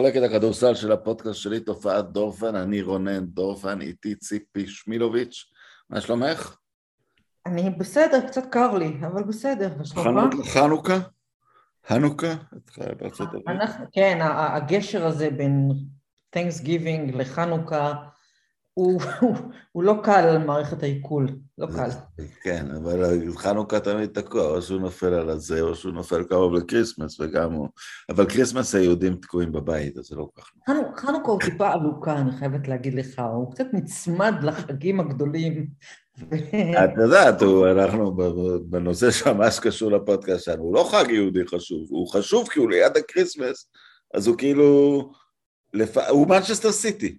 מחלקת הכדורסל של הפודקאסט שלי, תופעת דורפן, אני רונן דורפן, איתי ציפי שמילוביץ', מה שלומך? אני בסדר, קצת קר לי, אבל בסדר, חנוכה? חנוכה? חנוכה? כן, הגשר הזה בין Thanksgiving לחנוכה, הוא, הוא, הוא לא קל על מערכת העיכול, לא קל. כן, אבל חנוכה תמיד תקוע, או שהוא נופל על הזה, או שהוא נופל קרוב ל Christmas, וגם הוא... אבל Christmas היהודים תקועים בבית, אז זה לא כל כך... חנוכה הוא טיפה עלוקה, אני חייבת להגיד לך, הוא קצת נצמד לחגים הגדולים. את יודעת, אנחנו בנושא שממש קשור לפודקאסט שלנו, הוא לא חג יהודי חשוב, הוא חשוב כי הוא ליד ה Christmas, אז הוא כאילו... הוא מנצ'סטר סיטי.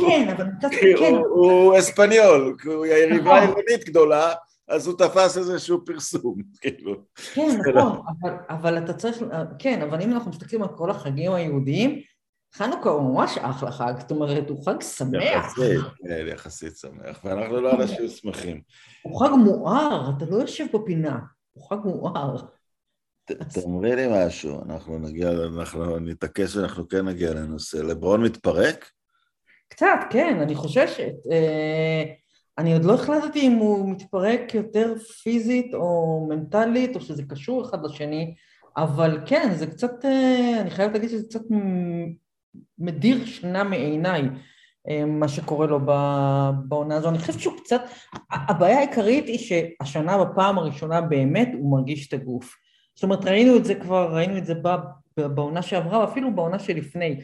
כן, אבל קצת... כן. הוא אספניול, הוא יריבה נכון. עירונית גדולה, אז הוא תפס איזשהו פרסום, כאילו. כן, נכון, אבל אתה צריך... כן, אבל אם אנחנו מסתכלים על כל החגים היהודיים, חנוכה הוא ממש אחלה חג, זאת אומרת, הוא חג שמח. יחסית, כן, יחסית שמח, ואנחנו לא אנשים שמחים. הוא חג מואר, אתה לא יושב בפינה, הוא חג מואר. תאמרי לי משהו, אנחנו נגיע, אנחנו נתעקש ואנחנו כן נגיע לנושא. לברון מתפרק? קצת, כן, אני חוששת. אה, אני עוד לא החלטתי אם הוא מתפרק יותר פיזית או מנטלית, או שזה קשור אחד לשני, אבל כן, זה קצת, אה, אני חייבת להגיד שזה קצת מדיר שינה מעיניי, אה, מה שקורה לו בעונה הזו. אני חושבת שהוא קצת, הבעיה העיקרית היא שהשנה בפעם הראשונה באמת הוא מרגיש את הגוף. זאת אומרת, ראינו את זה כבר, ראינו את זה בעונה שעברה, ואפילו בעונה שלפני.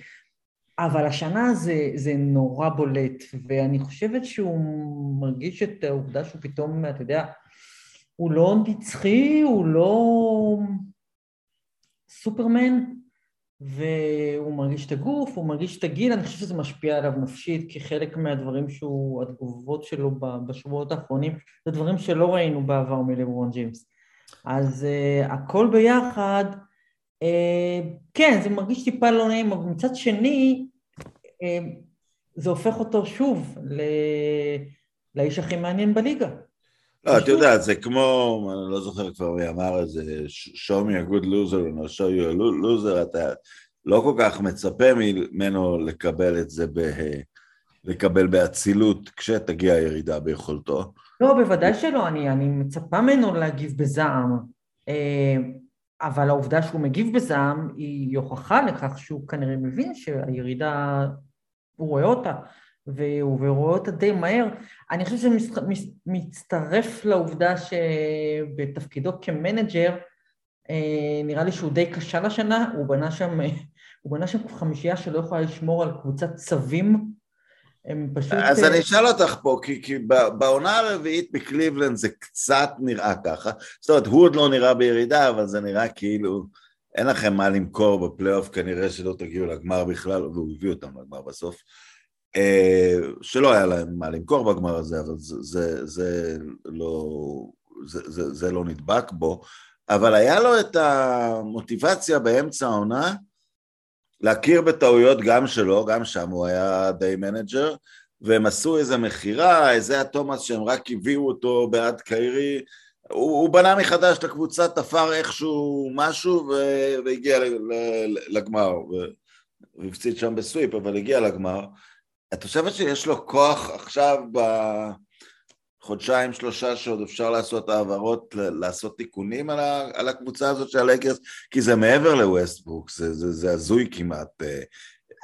אבל השנה זה, זה נורא בולט, ואני חושבת שהוא מרגיש את העובדה שהוא פתאום, אתה יודע, הוא לא נצחי, הוא לא סופרמן, והוא מרגיש את הגוף, הוא מרגיש את הגיל, אני חושבת שזה משפיע עליו נפשית, כי חלק מהדברים שהוא, התגובות שלו בשבועות האחרונים, זה דברים שלא ראינו בעבר מלברון ג'יימס. אז uh, הכל ביחד, כן, זה מרגיש טיפה לא נעים, אבל מצד שני, אה, זה הופך אותו שוב לאיש הכי מעניין בליגה. לא, את יודעת, זה כמו, אני לא זוכר כבר מי אמר את זה, show me a good loser I'll show you a loser, אתה לא כל כך מצפה ממנו לקבל את זה, ב, לקבל באצילות כשתגיע הירידה ביכולתו. לא, בוודאי שלא, אני, אני מצפה ממנו להגיב בזעם. אה, אבל העובדה שהוא מגיב בזעם היא הוכחה לכך שהוא כנראה מבין שהירידה, הוא רואה אותה, והוא רואה אותה די מהר. אני חושבת שזה מצטרף לעובדה שבתפקידו כמנג'ר, אה, נראה לי שהוא די קשה לשנה, הוא בנה שם, הוא בנה שם חמישייה שלא יכולה לשמור על קבוצת צווים הם פשוט... אז אני אשאל אותך פה, כי, כי בעונה הרביעית בקליבלנד זה קצת נראה ככה. זאת אומרת, הוא עוד לא נראה בירידה, אבל זה נראה כאילו אין לכם מה למכור בפלייאוף, כנראה שלא תגיעו לגמר בכלל, והוא הביא אותם לגמר בסוף. אה, שלא היה להם מה למכור בגמר הזה, אבל זה, זה, זה, לא, זה, זה, זה לא נדבק בו. אבל היה לו את המוטיבציה באמצע העונה, להכיר בטעויות גם שלו, גם שם הוא היה ה-GM, והם עשו איזה מכירה, איזה התומאס שהם רק הביאו אותו בעד קיירי, הוא, הוא בנה מחדש את הקבוצה, תפר איכשהו משהו והגיע לגמר, והפסיד שם בסוויפ, אבל הגיע לגמר. את חושבת שיש לו כוח עכשיו ב... חודשיים, שלושה שעוד אפשר לעשות העברות, לעשות תיקונים על, ה, על הקבוצה הזאת של הלייקרס, כי זה מעבר לווסטבוק, זה, זה, זה הזוי כמעט. אה,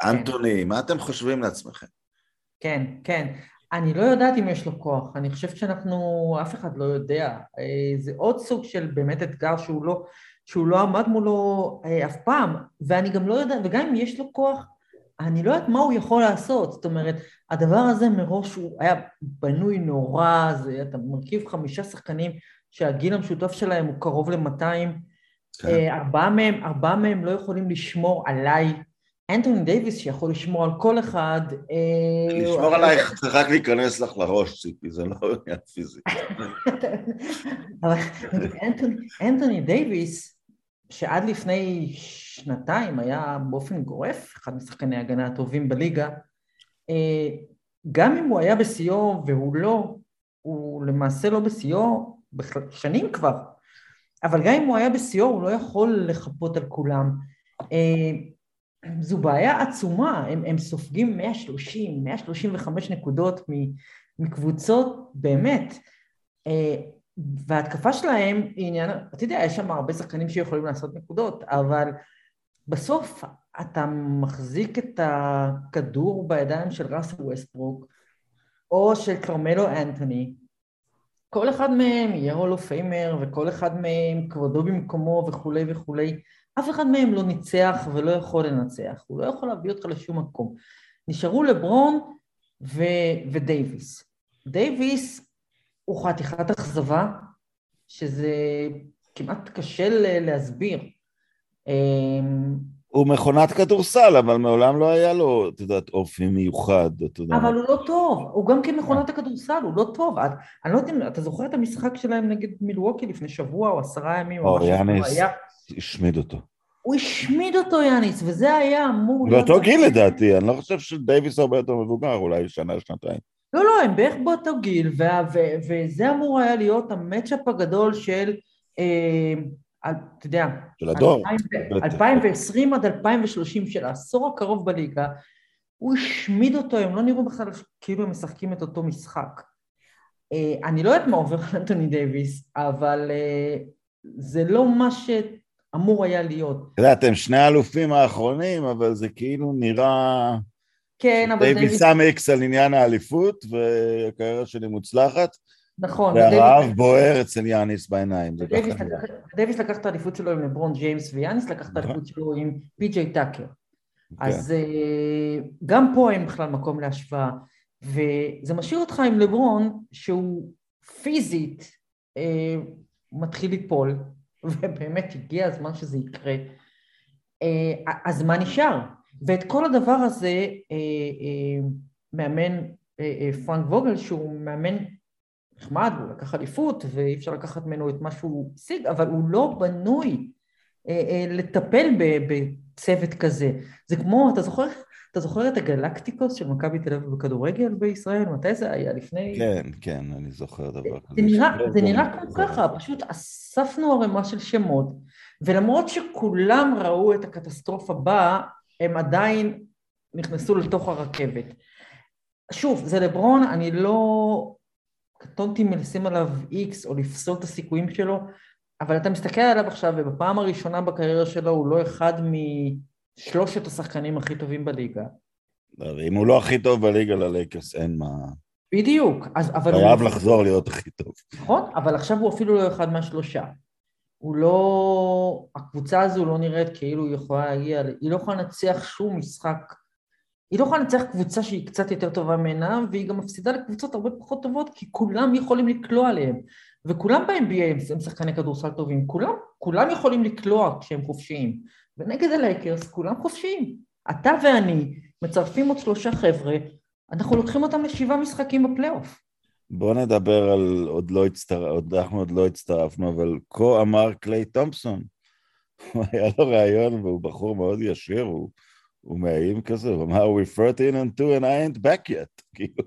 כן. אנטוני, מה אתם חושבים לעצמכם? כן, כן. אני לא יודעת אם יש לו כוח, אני חושבת שאנחנו, אף אחד לא יודע. אה, זה עוד סוג של באמת אתגר שהוא לא, שהוא לא עמד מולו אה, אף פעם, ואני גם לא יודעת, וגם אם יש לו כוח, אני לא יודעת מה הוא יכול לעשות, זאת אומרת, הדבר הזה מראש הוא היה בנוי נורא, זה, אתה מרכיב חמישה שחקנים שהגיל המשותף שלהם הוא קרוב ל-200, כן. אה, ארבעה מהם, ארבעה מהם לא יכולים לשמור עליי, אנטוני דייוויס שיכול לשמור על כל אחד. אה, לשמור עלייך צריך רק להיכנס לך לראש, ציפי, זה לא עניין פיזי. אבל אנטוני דייוויס, שעד לפני שנתיים היה באופן גורף אחד משחקני ההגנה הטובים בליגה, אה, גם אם הוא היה בשיאו והוא לא, הוא למעשה לא בשיאו שנים כבר, אבל גם אם הוא היה בשיאו הוא לא יכול לחפות על כולם. אה, זו בעיה עצומה, הם, הם סופגים 130, 135 נקודות מקבוצות באמת, אה, וההתקפה שלהם היא עניין, אתה יודע, יש שם הרבה שחקנים שיכולים לעשות נקודות, אבל בסוף אתה מחזיק את הכדור בידיים של ראסל ווסטברוק, או של קרמלו אנטוני, כל אחד מהם יהיה הולו פיימר, וכל אחד מהם כבודו במקומו וכולי וכולי. אף אחד מהם לא ניצח ולא יכול לנצח, הוא לא יכול להביא אותך לשום מקום. נשארו לברון ו- ודייוויס. דייוויס הוא חתיכת אכזבה, שזה כמעט קשה להסביר. אמ, הוא מכונת כדורסל, אבל מעולם לא היה לו, את יודעת, אופי מיוחד, אתה יודע. אבל הוא לא טוב, הוא גם כמכונת הכדורסל, הוא לא טוב. אני לא יודע אם אתה זוכר את המשחק שלהם נגד מילווקי לפני שבוע או עשרה ימים או משהו יאניס השמיד אותו. הוא השמיד אותו, יאניס, וזה היה אמור... באותו גיל לדעתי, אני לא חושב שדייוויס הרבה יותר מבוגר, אולי שנה, שנתיים. לא, לא, הם בערך באותו גיל, וזה אמור היה להיות המצ'אפ הגדול של... אה, אתה יודע, של הדור, 2020 עד 2030 של העשור הקרוב בליגה, הוא השמיד אותו, הם לא נראו בכלל כאילו הם משחקים את אותו משחק. אה, אני לא יודעת מה עובר על אנטוני דייוויס, אבל אה, זה לא מה שאמור היה להיות. אתה יודע, אתם שני האלופים האחרונים, אבל זה כאילו נראה... כן, אבל דייוויס שם איקס על עניין האליפות, והקריירה שלי מוצלחת. נכון. והרעב בוער אצל יאניס בעיניים. דייוויס לקח את האליפות שלו עם לברון ג'יימס, ויאניס לקח את האליפות שלו עם פי.ג'יי טאקר. אז אה, גם פה אין בכלל מקום להשוואה. וזה משאיר אותך עם לברון, שהוא פיזית אה, מתחיל ליפול, ובאמת הגיע הזמן שזה יקרה. אה, אז מה נשאר? ואת כל הדבר הזה מאמן פרנק ווגל, שהוא מאמן נחמד, הוא לקח אליפות ואי אפשר לקחת ממנו את מה שהוא השיג, אבל הוא לא בנוי אה, אה, לטפל בצוות כזה. זה כמו, אתה זוכר, אתה זוכר את הגלקטיקוס של מכבי תל אביב בכדורגל בישראל? מתי זה היה? לפני... כן, כן, אני זוכר דבר כזה. זה נראה, זה נראה כמו ככה, פשוט אספנו ערימה של שמות, ולמרות שכולם ראו את הקטסטרופה הבאה, הם עדיין נכנסו לתוך הרכבת. שוב, זה לברון, אני לא קטונתי מלשים עליו איקס או לפסול את הסיכויים שלו, אבל אתה מסתכל עליו עכשיו, ובפעם הראשונה בקריירה שלו הוא לא אחד משלושת השחקנים הכי טובים בליגה. אם הוא לא הכי טוב בליגה ללייקרס, אין מה... בדיוק. אז, אבל חייב הוא... לחזור להיות הכי טוב. נכון, אבל עכשיו הוא אפילו לא אחד מהשלושה. הוא לא... הקבוצה הזו לא נראית כאילו היא יכולה להגיע... היא לא יכולה לנצח שום משחק היא לא יכולה לנצח קבוצה שהיא קצת יותר טובה ממנה, והיא גם מפסידה לקבוצות הרבה פחות טובות, כי כולם יכולים לקלוע עליהם. וכולם ב-NBA הם שחקני כדורסל טובים, כולם, כולם יכולים לקלוע כשהם חופשיים. ונגד הלייקרס כולם חופשיים. אתה ואני מצרפים עוד שלושה חבר'ה, אנחנו לוקחים אותם לשבעה משחקים בפלייאוף. בוא נדבר על, עוד לא הצטרפנו, אנחנו עוד לא הצטרפנו, אבל כה אמר קליי תומפסון. היה לו ראיון והוא בחור מאוד ישיר, הוא... הוא מאיים כזה, הוא אמר, we 13 and 2 and I ain't back yet, כאילו.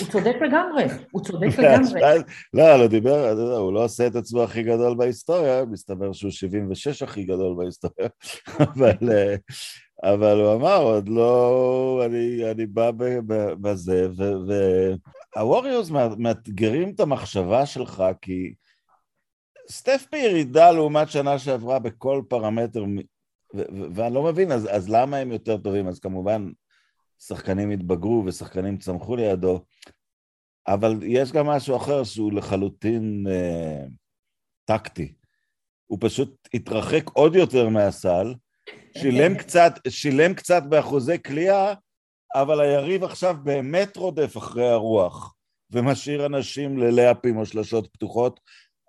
הוא צודק לגמרי, הוא צודק לגמרי. לא, לא דיבר, הוא לא עושה את עצמו הכי גדול בהיסטוריה, מסתבר שהוא 76 הכי גדול בהיסטוריה, אבל, אה, אבל הוא אמר, עוד לא, אני, אני בא בזה, והווריורס מאתגרים את המחשבה שלך, כי סטף בירידה לעומת שנה שעברה בכל פרמטר ואני לא מבין, אז, אז למה הם יותר טובים? אז כמובן, שחקנים התבגרו ושחקנים צמחו לידו, אבל יש גם משהו אחר שהוא לחלוטין אה, טקטי. הוא פשוט התרחק עוד יותר מהסל, שילם קצת, שילם קצת באחוזי כליאה, אבל היריב עכשיו באמת רודף אחרי הרוח, ומשאיר אנשים ללאפים או שלשות פתוחות,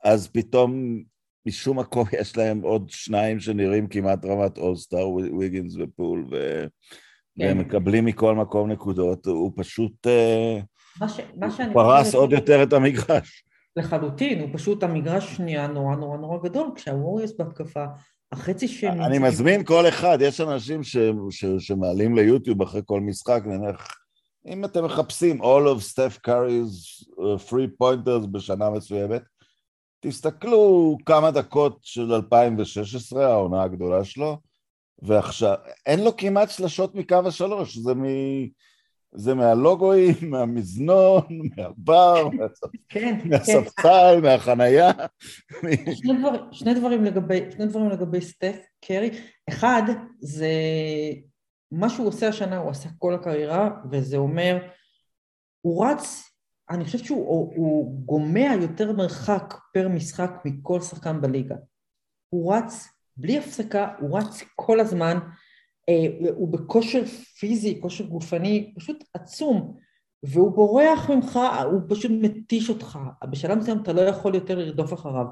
אז פתאום משום מקום יש להם עוד שניים שנראים כמעט רמת אולסטאר, ויגינס ופול, ו... כן. והם מקבלים מכל מקום נקודות, הוא פשוט אה, מה ש... שאני פרס עוד יותר את המגרש. לחלוטין, הוא פשוט המגרש נהיה נורא נורא נורא גדול, כשהווריוס בהתקפה, החצי שהם... אני מזמין כל אחד, יש אנשים ש... ש... שמעלים ליוטיוב אחרי כל משחק, נניח, אם אתם מחפשים all of Steph Curry's uh, free pointers בשנה מסוימת, תסתכלו כמה דקות של 2016, העונה הגדולה שלו, ועכשיו, אין לו כמעט שלשות מקו השלוש, זה, מ... זה מהלוגויים, מהמזנון, מהבר, כן, מהספסל, כן. מהחנייה. שני, דבר, שני, דברים לגבי, שני דברים לגבי סטף קרי. אחד, זה מה שהוא עושה השנה, הוא עשה כל הקריירה, וזה אומר, הוא רץ, אני חושבת שהוא הוא, הוא גומע יותר מרחק פר משחק מכל שחקן בליגה. הוא רץ בלי הפסקה, הוא רץ כל הזמן, הוא בכושר פיזי, כושר גופני, פשוט עצום, והוא בורח ממך, הוא פשוט מתיש אותך, בשלב מסוים אתה לא יכול יותר לרדוף אחריו.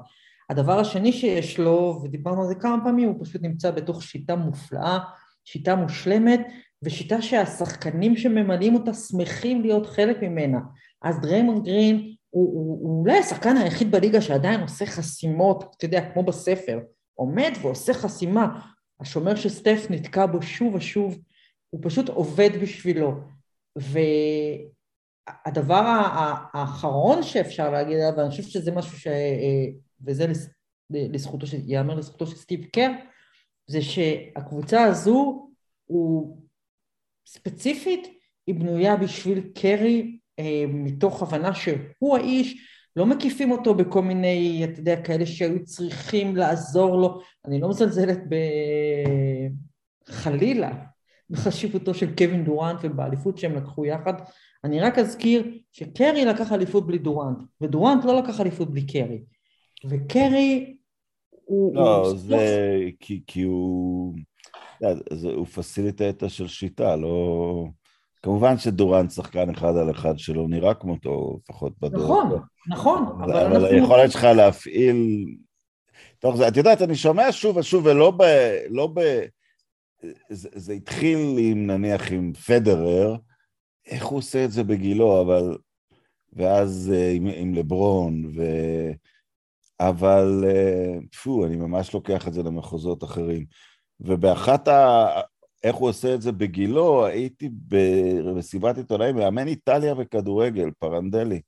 הדבר השני שיש לו, ודיברנו על זה כמה פעמים, הוא פשוט נמצא בתוך שיטה מופלאה, שיטה מושלמת, ושיטה שהשחקנים שממלאים אותה שמחים להיות חלק ממנה. אז דריימון גרין הוא, הוא, הוא אולי השחקן היחיד בליגה שעדיין עושה חסימות, אתה יודע, כמו בספר, עומד ועושה חסימה. השומר של סטף נתקע בו שוב ושוב, הוא פשוט עובד בשבילו. והדבר האחרון שאפשר להגיד עליו, ואני חושבת שזה משהו ש... וזה לזכותו, של... ייאמר לזכותו של סטיב קר, זה שהקבוצה הזו הוא ספציפית, היא בנויה בשביל קרי אה, מתוך הבנה שהוא האיש, לא מקיפים אותו בכל מיני, אתה יודע, כאלה שהיו צריכים לעזור לו. אני לא מזלזלת בחלילה בחשיבותו של קווין דורנט ובאליפות שהם לקחו יחד. אני רק אזכיר שקרי לקח אליפות בלי דורנט, ודורנט לא לקח אליפות בלי קרי. וקרי הוא... לא, הוא זה כי, כי הוא... זה, הוא פסיליטטה של שיטה, לא... כמובן שדורנט שחקן אחד על אחד שלא נראה כמותו, לפחות בדור. נכון, נכון. אבל, אבל אנחנו... היכולת שלך להפעיל... טוב, את יודעת, אני שומע שוב ושוב, ולא ב... לא ב... זה, זה התחיל עם, נניח, עם פדרר, איך הוא עושה את זה בגילו, אבל... ואז אה, עם, עם לברון, ו... אבל, אה, פו, אני ממש לוקח את זה למחוזות אחרים. ובאחת ה... איך הוא עושה את זה בגילו, הייתי במסיבת עיתונאים, מאמן איטליה וכדורגל, פרנדלי.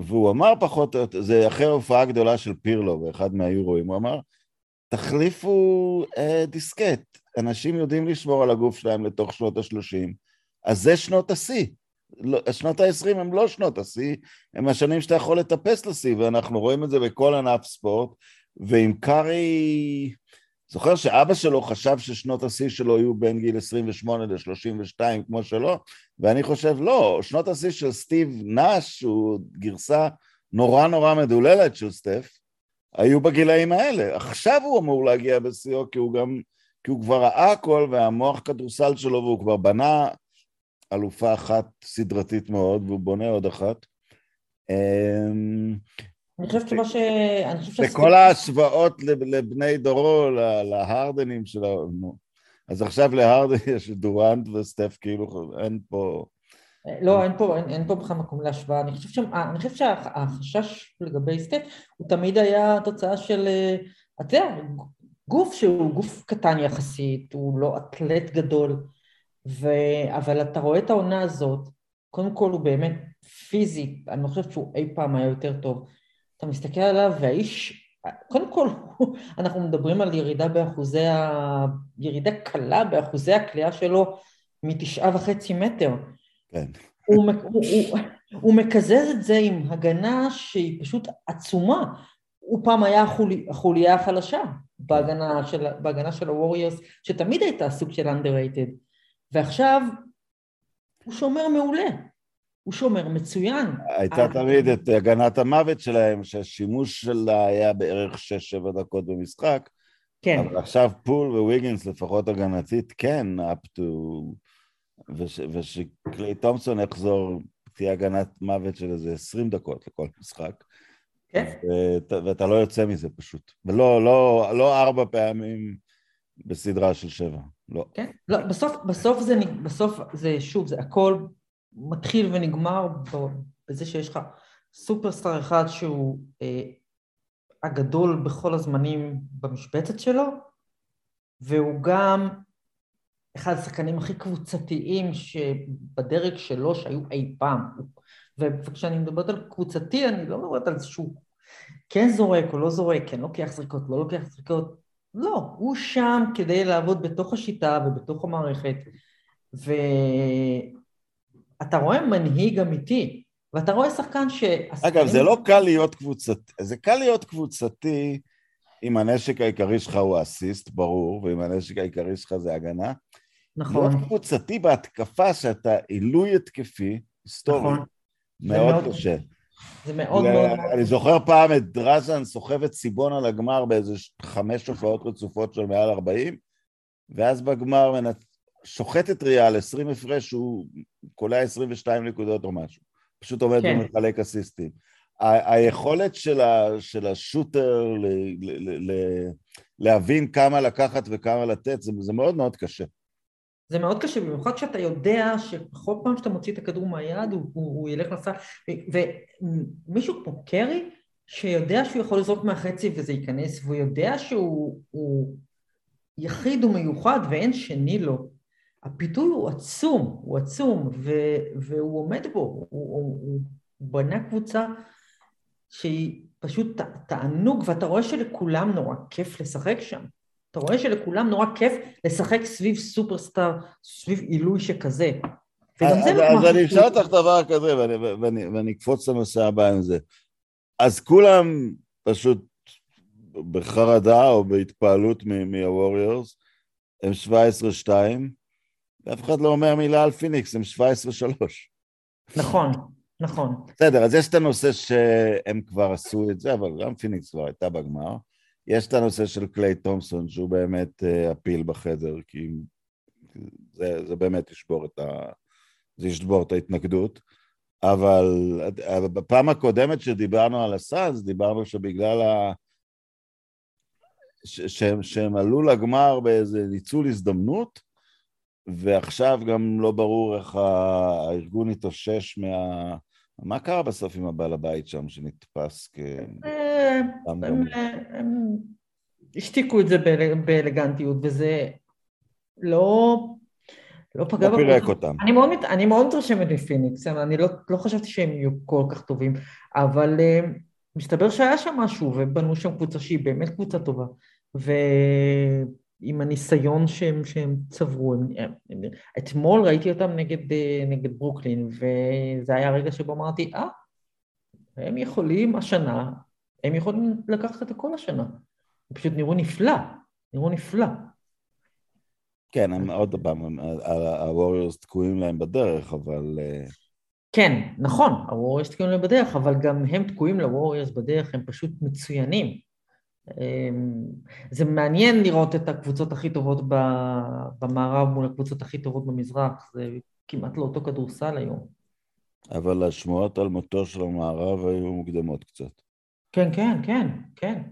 והוא אמר פחות או יותר, זה אחרי ההופעה הגדולה של פירלו באחד מהיורואים, הוא אמר, תחליפו אה, דיסקט, אנשים יודעים לשמור על הגוף שלהם לתוך שנות ה-30, אז זה שנות השיא. לא, שנות ה-20 הם לא שנות השיא, הם השנים שאתה יכול לטפס לשיא, ואנחנו רואים את זה בכל ענף ספורט, ועם קארי... זוכר שאבא שלו חשב ששנות השיא שלו יהיו בין גיל 28 ל-32 כמו שלו, ואני חושב, לא, שנות השיא של סטיב נאש, שהוא גרסה נורא נורא מדוללת של סטף, היו בגילאים האלה. עכשיו הוא אמור להגיע בשיאו, כי הוא גם, כי הוא כבר ראה הכל, והמוח כדורסל שלו, והוא כבר בנה אלופה אחת סדרתית מאוד, והוא בונה עוד אחת. אני חושבת שמה ש... אני חושבת וכל ההשוואות לבני דורו, להרדנים שלו, אז עכשיו להרדן יש דורנט וסטף, כאילו אין פה... לא, אין פה, אין, אין פה בכלל מקום להשוואה. אני חושב, שם, אני חושב שהחשש לגבי סטף הוא תמיד היה תוצאה של, אתה יודע, גוף שהוא גוף קטן יחסית, הוא לא אתלט גדול, ו... אבל אתה רואה את העונה הזאת, קודם כל הוא באמת פיזית, אני לא חושבת שהוא אי פעם היה יותר טוב. אתה מסתכל עליו והאיש, קודם כל אנחנו מדברים על ירידה באחוזי ה... ירידה קלה באחוזי הכלייה שלו מתשעה וחצי מטר. כן. הוא, הוא, הוא, הוא מקזז את זה עם הגנה שהיא פשוט עצומה. הוא פעם היה החולי, החוליה החלשה בהגנה של, בהגנה של הווריורס, שתמיד הייתה סוג של underrated. ועכשיו הוא שומר מעולה. הוא שומר מצוין. הייתה תמיד את הגנת המוות שלהם, שהשימוש שלה היה בערך 6-7 דקות במשחק. כן. אבל עכשיו פול וויגינס, לפחות הגנתית, כן, up to... ושקליי תומפסון יחזור, תהיה הגנת מוות של איזה 20 דקות לכל משחק. כן. ואתה לא יוצא מזה פשוט. ולא לא, לא ארבע פעמים בסדרה של שבע, לא. כן, לא, בסוף, בסוף זה, בסוף זה, שוב, זה הכל מתחיל ונגמר בזה שיש לך סופרסטאר אחד שהוא אה, הגדול בכל הזמנים במשבצת שלו, והוא גם אחד השחקנים הכי קבוצתיים שבדרג שלו שהיו אי פעם. וכשאני מדברת על קבוצתי, אני לא מדברת על שהוא כן זורק או לא זורק, כן לוקח זריקות, לא לוקח זריקות. לא, הוא שם כדי לעבוד בתוך השיטה ובתוך המערכת, ואתה רואה מנהיג אמיתי, ואתה רואה שחקן ש... אגב, זה לא קל להיות קבוצתי, זה קל להיות קבוצתי אם הנשק העיקרי שלך הוא אסיסט, ברור, ואם הנשק העיקרי שלך זה הגנה. נכון. להיות קבוצתי בהתקפה שאתה עילוי התקפי, היסטורי, נכון. מאוד קשה. זה מאוד מאוד... אני זוכר פעם את דרז'ן סוחב את סיבון על הגמר באיזה חמש הופעות רצופות של מעל 40, ואז בגמר מנצ... שוחט את ריאל, 20 הפרש, הוא קולע 22 נקודות או משהו. פשוט עומד כן. ומחלק אסיסטים. היכולת של, ה... של השוטר ל... ל... ל... ל... להבין כמה לקחת וכמה לתת, זה, זה מאוד מאוד קשה. זה מאוד קשה, במיוחד כשאתה יודע שבכל פעם שאתה מוציא את הכדור מהיד, הוא, הוא, הוא ילך לסל, ומישהו כמו קרי, שיודע שהוא יכול לזרוק מהחצי וזה ייכנס, והוא יודע שהוא הוא יחיד ומיוחד ואין שני לו, הפיתוי הוא עצום, הוא עצום, ו, והוא עומד בו, הוא, הוא, הוא בנה קבוצה שהיא פשוט ת- תענוג, ואתה רואה שלכולם נורא כיף לשחק שם. אתה רואה שלכולם נורא כיף לשחק סביב סופרסטאר, סביב עילוי שכזה. אז, לא אז אני אשאל אותך דבר כזה, ואני, ואני, ואני אקפוץ לנושא הבא עם זה. אז כולם פשוט בחרדה או בהתפעלות מהווריורס, הם 17-2, ואף אחד לא אומר מילה על פיניקס, הם 17-3. נכון, נכון. בסדר, אז יש את הנושא שהם כבר עשו את זה, אבל גם פיניקס כבר הייתה בגמר. יש את הנושא של קליי תומפסון, שהוא באמת אה, הפיל בחדר, כי זה, זה באמת ישבור את, ה, זה ישבור את ההתנגדות. אבל בפעם הקודמת שדיברנו על הסאנס, דיברנו שבגלל ה... ש, שהם, שהם עלו לגמר באיזה ניצול הזדמנות, ועכשיו גם לא ברור איך הארגון התאושש מה... מה קרה בסוף עם הבעל הבית שם שנתפס כ... אה, הם, אה, הם השתיקו את זה באל- באלגנטיות, וזה לא, לא פגע לא פירק. אותם. אני מאוד, אני מאוד מתרשמת מפיניקס, אני לא, לא חשבתי שהם יהיו כל כך טובים, אבל uh, מסתבר שהיה שם משהו, ובנו שם קבוצה שהיא באמת קבוצה טובה, ועם הניסיון שהם, שהם צברו, הם, הם, הם, אתמול ראיתי אותם נגד, אה, נגד ברוקלין, וזה היה הרגע שבו אמרתי, אה, הם יכולים השנה, הם יכולים לקחת את הכל השנה, הם פשוט נראו נפלא, נראו נפלא. כן, הם עוד פעם, הווריורס תקועים להם בדרך, אבל... אה, כן, נכון, הווריורס תקועים להם בדרך, אבל גם הם תקועים לווריורס בדרך, הם פשוט מצוינים. אמ, זה מעניין לראות את הקבוצות הכי טובות במערב מול הקבוצות הכי טובות במזרח, זה כמעט לא אותו כדורסל היום. אבל השמועות על מותו של המערב היו מוקדמות קצת. כן, כן, כן, כן,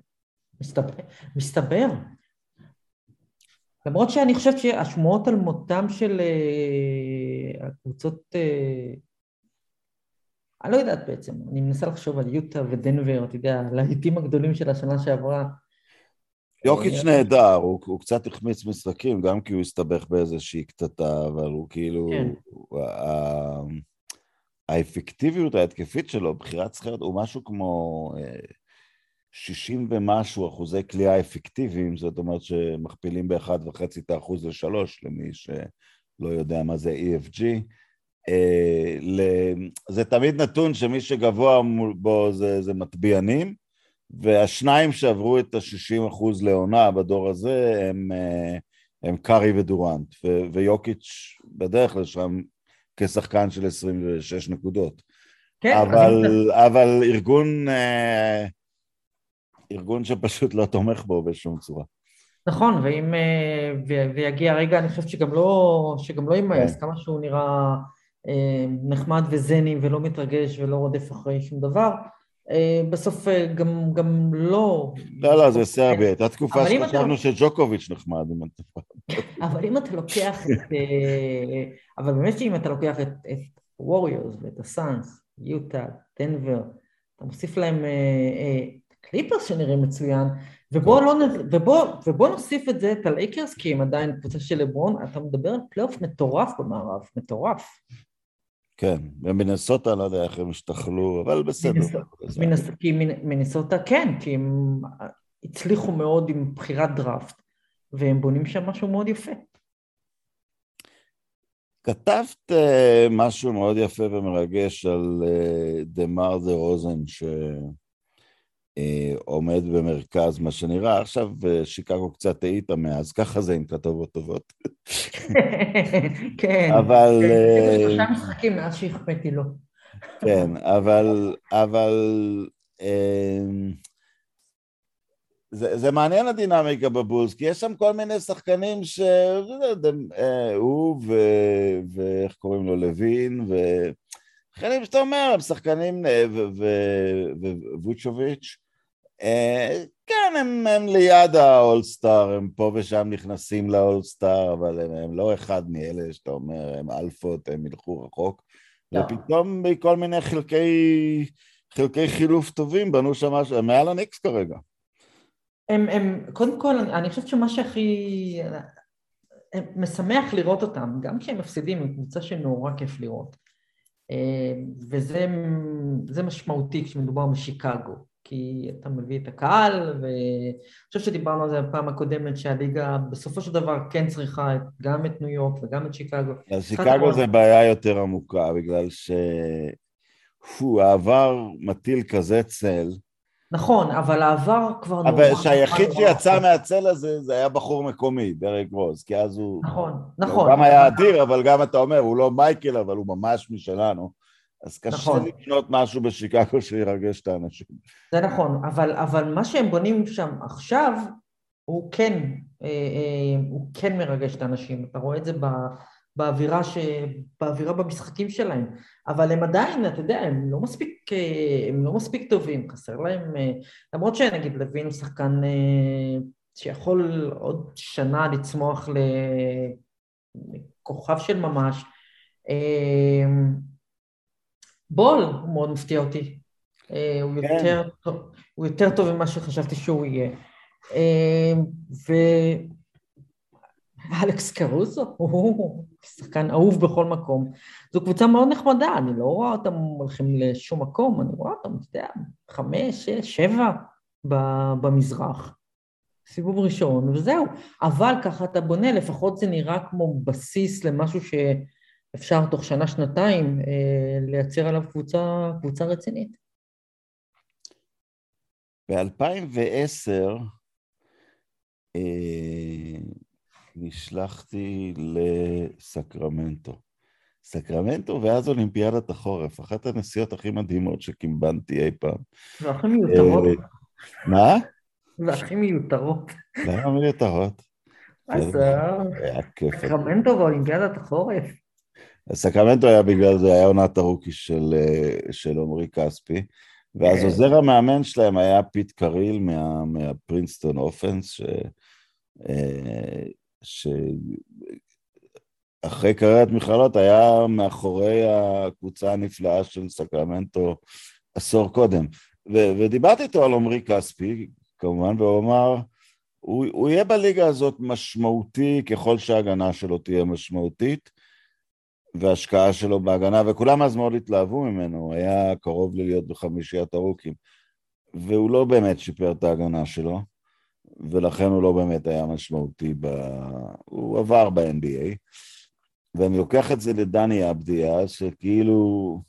מסתבר. מסתבר. למרות שאני חושבת שהשמועות על מותם של אה, הקבוצות, אה, אני לא יודעת בעצם, אני מנסה לחשוב על יוטה ודנבר, אתה יודע, הלהיטים הגדולים של השנה שעברה. יוקיץ' נהדר, הוא, הוא קצת החמיץ משחקים, גם כי הוא הסתבך באיזושהי קטטה, אבל הוא כאילו... כן. הוא, ה- האפקטיביות ההתקפית שלו, בחירת זכרת, הוא משהו כמו אה, 60 ומשהו אחוזי כליאה אפקטיביים, זאת אומרת שמכפילים באחד וחצי את האחוז לשלוש, למי שלא יודע מה זה EFG. אה, זה תמיד נתון שמי שגבוה בו זה, זה מטביענים, והשניים שעברו את ה-60 אחוז לעונה בדור הזה הם, אה, הם קארי ודורנט, ו- ויוקיץ' בדרך לשם כשחקן של 26 נקודות. כן, אבל, אם אבל ארגון, אה, ארגון שפשוט לא תומך בו בשום צורה. נכון, ואם, ו- ויגיע הרגע, אני חושבת שגם לא, שגם לא יימאס, כן. כמה שהוא נראה אה, נחמד וזני ולא מתרגש ולא רודף אחרי שום דבר, אה, בסוף אה, גם, גם לא... לא, לא, זה סרבי, הייתה תקופה שחשבנו שג'וקוביץ' נחמד. אבל אם אתה לוקח את... אה, אבל באמת שאם אתה לוקח את, את ווריורס ואת הסאנס, יוטה, דנבר, אתה מוסיף להם אה, אה, קליפרס שנראים מצוין, ובוא, לא, ובוא, ובוא נוסיף את זה, את הלייקרס, כי הם עדיין קבוצה של לברון, אתה מדבר על פלייאוף מטורף במערב, מטורף. כן, במינסוטה, לא יודע איך הם השתחלו, אבל בסדר. מינס- מינס- כי מינ- מינסוטה כן, כי הם הצליחו מאוד עם בחירת דראפט, והם בונים שם משהו מאוד יפה. כתבת uh, משהו מאוד יפה ומרגש על דה מר דה רוזן, uh, במרכז מה שנראה. עכשיו uh, שיקגו קצת העיטה מאז, ככה זה עם כתובות טובות. כן. אבל... כן, שלושה משחקים מאז שהחמאתי לו. כן, אבל... אבל... זה, זה מעניין הדינמיקה בבולס, כי יש שם כל מיני שחקנים ש... אה, הוא ו... ואיך קוראים לו? לוין, ושחקנים שאתה אומר, הם שחקנים, אה, וווצ'וביץ', אה, כן, הם, הם ליד האולסטאר, הם פה ושם נכנסים לאולסטאר, אבל הם, הם לא אחד מאלה שאתה אומר, הם אלפות, הם ילכו רחוק, לא. ופתאום בכל מיני חלקי, חלקי חילוף טובים בנו שם משהו, הם מעל הניקס כרגע. הם, הם, קודם כל, אני, אני חושבת שמה שהכי משמח לראות אותם, גם כשהם מפסידים, הם קבוצה שנורא כיף לראות. אה, וזה משמעותי כשמדובר בשיקגו, כי אתה מביא את הקהל, ואני חושבת שדיברנו על זה בפעם הקודמת, שהליגה בסופו של דבר כן צריכה גם את ניו יורק וגם את שיקגו. אז שיקגו זה בעיה יותר עמוקה, בגלל שהעבר מטיל כזה צל, נכון, אבל העבר כבר נורא... אבל שהיחיד שיצא מהצל הזה, זה היה בחור מקומי, דרק רוז, כי אז הוא... נכון, נכון. הוא גם היה אדיר, אבל גם אתה אומר, הוא לא מייקל, אבל הוא ממש משלנו. אז קשה נכון. לקנות משהו בשיקגו שירגש את האנשים. זה נכון, אבל, אבל מה שהם בונים שם עכשיו, הוא כן, אה, אה, הוא כן מרגש את האנשים. אתה רואה את זה ב... באווירה, ש... באווירה במשחקים שלהם, אבל הם עדיין, אתה יודע, הם לא מספיק, אה, הם לא מספיק טובים, חסר להם, אה, למרות שנגיד לוין הוא שחקן אה, שיכול עוד שנה לצמוח לכוכב של ממש. בול הוא מאוד מפתיע אותי, הוא כן. יותר, הוא יותר טוב ממה שחשבתי שהוא יהיה. ו... אלכס קרוזו, הוא שחקן אהוב בכל מקום. זו קבוצה מאוד נחמדה, אני לא רואה אותם הולכים לשום מקום, אני רואה אותם, אתה יודע, חמש, שש, שבע במזרח. סיבוב ראשון, וזהו. אבל ככה אתה בונה, לפחות זה נראה כמו בסיס למשהו שאפשר תוך שנה-שנתיים אה, לייצר עליו קבוצה, קבוצה רצינית. ב-2010, אה, נשלחתי לסקרמנטו. סקרמנטו ואז אולימפיאדת החורף, אחת הנסיעות הכי מדהימות שקימבנתי אי פעם. והכי מיותרות. אה, מה? והכי מיותרות. למה מיותרות? אז סקרמנטו ואולימפיאדת החורף. סקרמנטו היה בגלל זה, היה עונת הרוקי של אה, עמרי כספי, ואז כן. עוזר המאמן שלהם היה פיט קריל מה-Princeton offense, אה, שאחרי קריירת מכללות היה מאחורי הקבוצה הנפלאה של סקרמנטו עשור קודם. ו- ודיברתי איתו על עמרי כספי, כמובן, והוא אמר, הוא, הוא יהיה בליגה הזאת משמעותי ככל שההגנה שלו תהיה משמעותית, וההשקעה שלו בהגנה, וכולם אז מאוד התלהבו ממנו, הוא היה קרוב ללהיות בחמישיית הרוקים, והוא לא באמת שיפר את ההגנה שלו. ולכן הוא לא באמת היה משמעותי, ב... הוא עבר ב-NBA, ואני לוקח את זה לדני אבדיה, שכאילו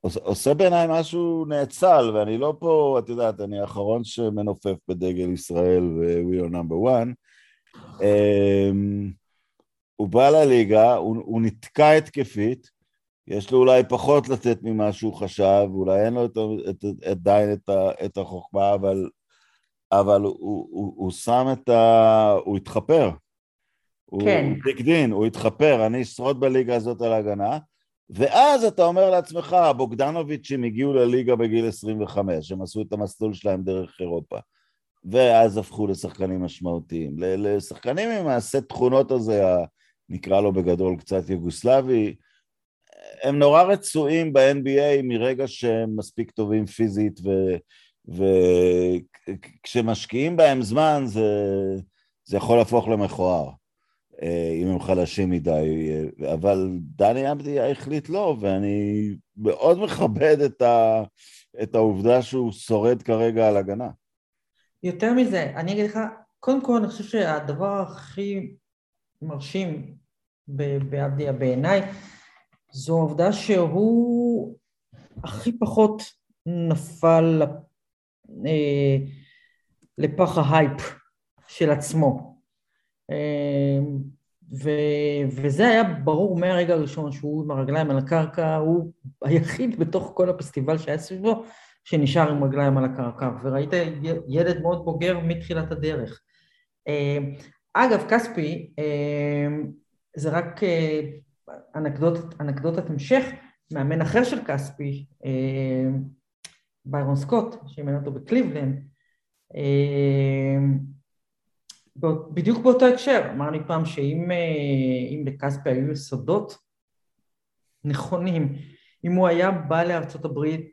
עושה בעיניי משהו נאצל, ואני לא פה, את יודעת, אני האחרון שמנופף בדגל ישראל ו-We are number one. Um, הוא בא לליגה, הוא, הוא נתקע התקפית, יש לו אולי פחות לתת ממה שהוא חשב, אולי אין לו עדיין את, את, את, את החוכמה, אבל אבל הוא, הוא, הוא שם את ה... הוא התחפר. כן. הוא דגדין, הוא התחפר, אני אשרוד בליגה הזאת על ההגנה, ואז אתה אומר לעצמך, הבוגדנוביצ'ים הגיעו לליגה בגיל 25, הם עשו את המסלול שלהם דרך אירופה, ואז הפכו לשחקנים משמעותיים. לשחקנים עם הסט תכונות הזה, נקרא לו בגדול קצת יוגוסלבי, הם נורא רצויים ב-NBA מרגע שהם מספיק טובים פיזית ו... וכשמשקיעים בהם זמן זה, זה יכול להפוך למכוער, אה, אם הם חלשים מדי, אבל דני עבדיה החליט לא, ואני מאוד מכבד את, ה, את העובדה שהוא שורד כרגע על הגנה. יותר מזה, אני אגיד לך, קודם כל אני חושב שהדבר הכי מרשים באבדיה בעיניי, זו העובדה שהוא הכי פחות נפל לפח ההייפ של עצמו. אה, ו, וזה היה ברור מהרגע הראשון שהוא עם הרגליים על הקרקע, הוא היחיד בתוך כל הפסטיבל שהיה סביבו שנשאר עם רגליים על הקרקע, וראית ילד מאוד בוגר מתחילת הדרך. אה, אגב, כספי, זה רק אנקדוטת, אנקדוטת המשך, מאמן אחר של כספי, ביירון סקוט, שאימן אותו בקליבלנד, בדיוק באותו הקשר, אמר לי פעם שאם אה, לכספי היו יסודות נכונים, אם הוא היה בא לארצות הברית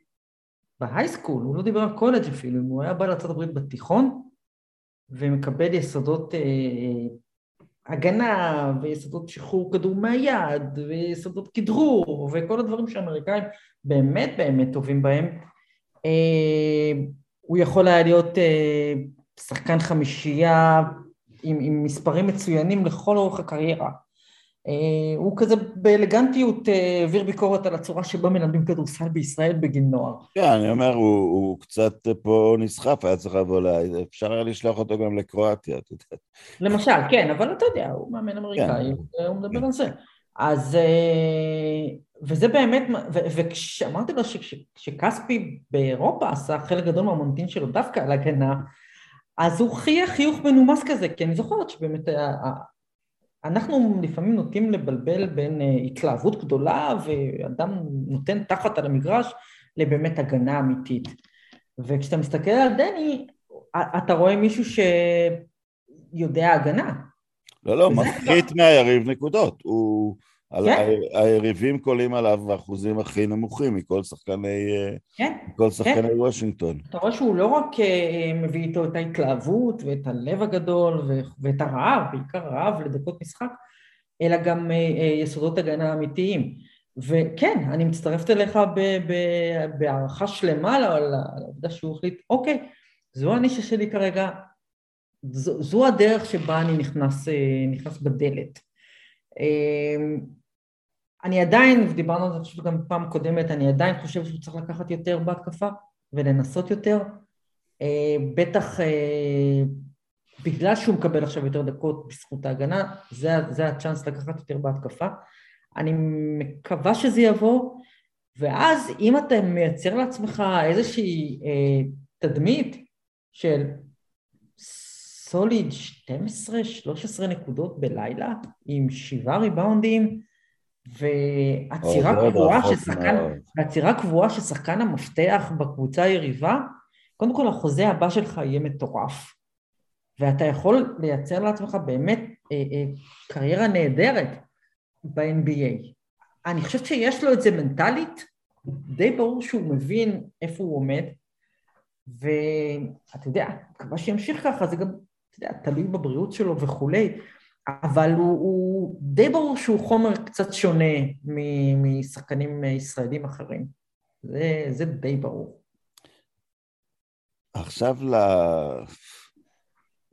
בהייסקול, הוא לא דיבר על קולג' אפילו, אם הוא היה בא לארצות הברית בתיכון ומקבל יסודות אה, הגנה ויסודות שחרור כדור מהיד ויסודות כדרור וכל הדברים שהאמריקאים באמת באמת טובים בהם, הוא יכול היה להיות אה, שחקן חמישייה עם, עם מספרים מצוינים לכל אורך הקריירה. אה, הוא כזה באלגנטיות העביר ביקורת על הצורה שבה מלמדים כדורסל בישראל בגיל נוער. כן, אני אומר, הוא, הוא קצת פה נסחף, היה צריך לבוא, לה... אפשר היה לשלוח אותו גם לקרואטיה, אתה יודע. למשל, כן, אבל אתה יודע, הוא מאמן אמריקאי, כן. הוא מדבר. על זה. אז, וזה באמת, וכשאמרתי לו שכספי באירופה עשה חלק גדול מהמונטין שלו דווקא על הגנה, אז הוא חייך חיוך מנומס כזה, כי אני זוכרת שבאמת אנחנו לפעמים נוטים לבלבל בין אה, התלהבות גדולה ואדם נותן תחת על המגרש לבאמת הגנה אמיתית. וכשאתה מסתכל על דני, אתה רואה מישהו שיודע הגנה. לא, לא, מפחית מהיריב נקודות. הוא... כן? היריבים קולים עליו באחוזים הכי נמוכים מכל שחקני, כן? מכל שחקני כן. וושינגטון. אתה רואה שהוא לא רק אה, מביא איתו את ההתלהבות ואת הלב הגדול ואת הרעב, בעיקר רעב לדקות משחק, אלא גם אה, אה, יסודות הגנה אמיתיים. וכן, אני מצטרפת אליך בהערכה שלמה על העובדה שהוא החליט, אוקיי, זו הנישה שלי כרגע, זו, זו הדרך שבה אני נכנס, נכנס בדלת. אני עדיין, ודיברנו על זה חושב גם פעם קודמת, אני עדיין חושב שהוא צריך לקחת יותר בהתקפה ולנסות יותר. אה, בטח אה, בגלל שהוא מקבל עכשיו יותר דקות בזכות ההגנה, זה, זה הצ'אנס לקחת יותר בהתקפה. אני מקווה שזה יבוא, ואז אם אתה מייצר לעצמך איזושהי אה, תדמית של סוליד 12-13 נקודות בלילה, עם שבעה ריבאונדים, ועצירה קבועה ששחקן, ועצירה קבועה ששחקן המפתח בקבוצה היריבה, קודם כל החוזה הבא שלך יהיה מטורף, ואתה יכול לייצר לעצמך באמת אה, אה, קריירה נהדרת ב-NBA. אני חושבת שיש לו את זה מנטלית, די ברור שהוא מבין איפה הוא עומד, ואתה יודע, מקווה שימשיך ככה, זה גם, תלוי בבריאות שלו וכולי, אבל הוא, הוא די ברור שהוא חומר קצת שונה משחקנים ישראלים אחרים. זה, זה די ברור. עכשיו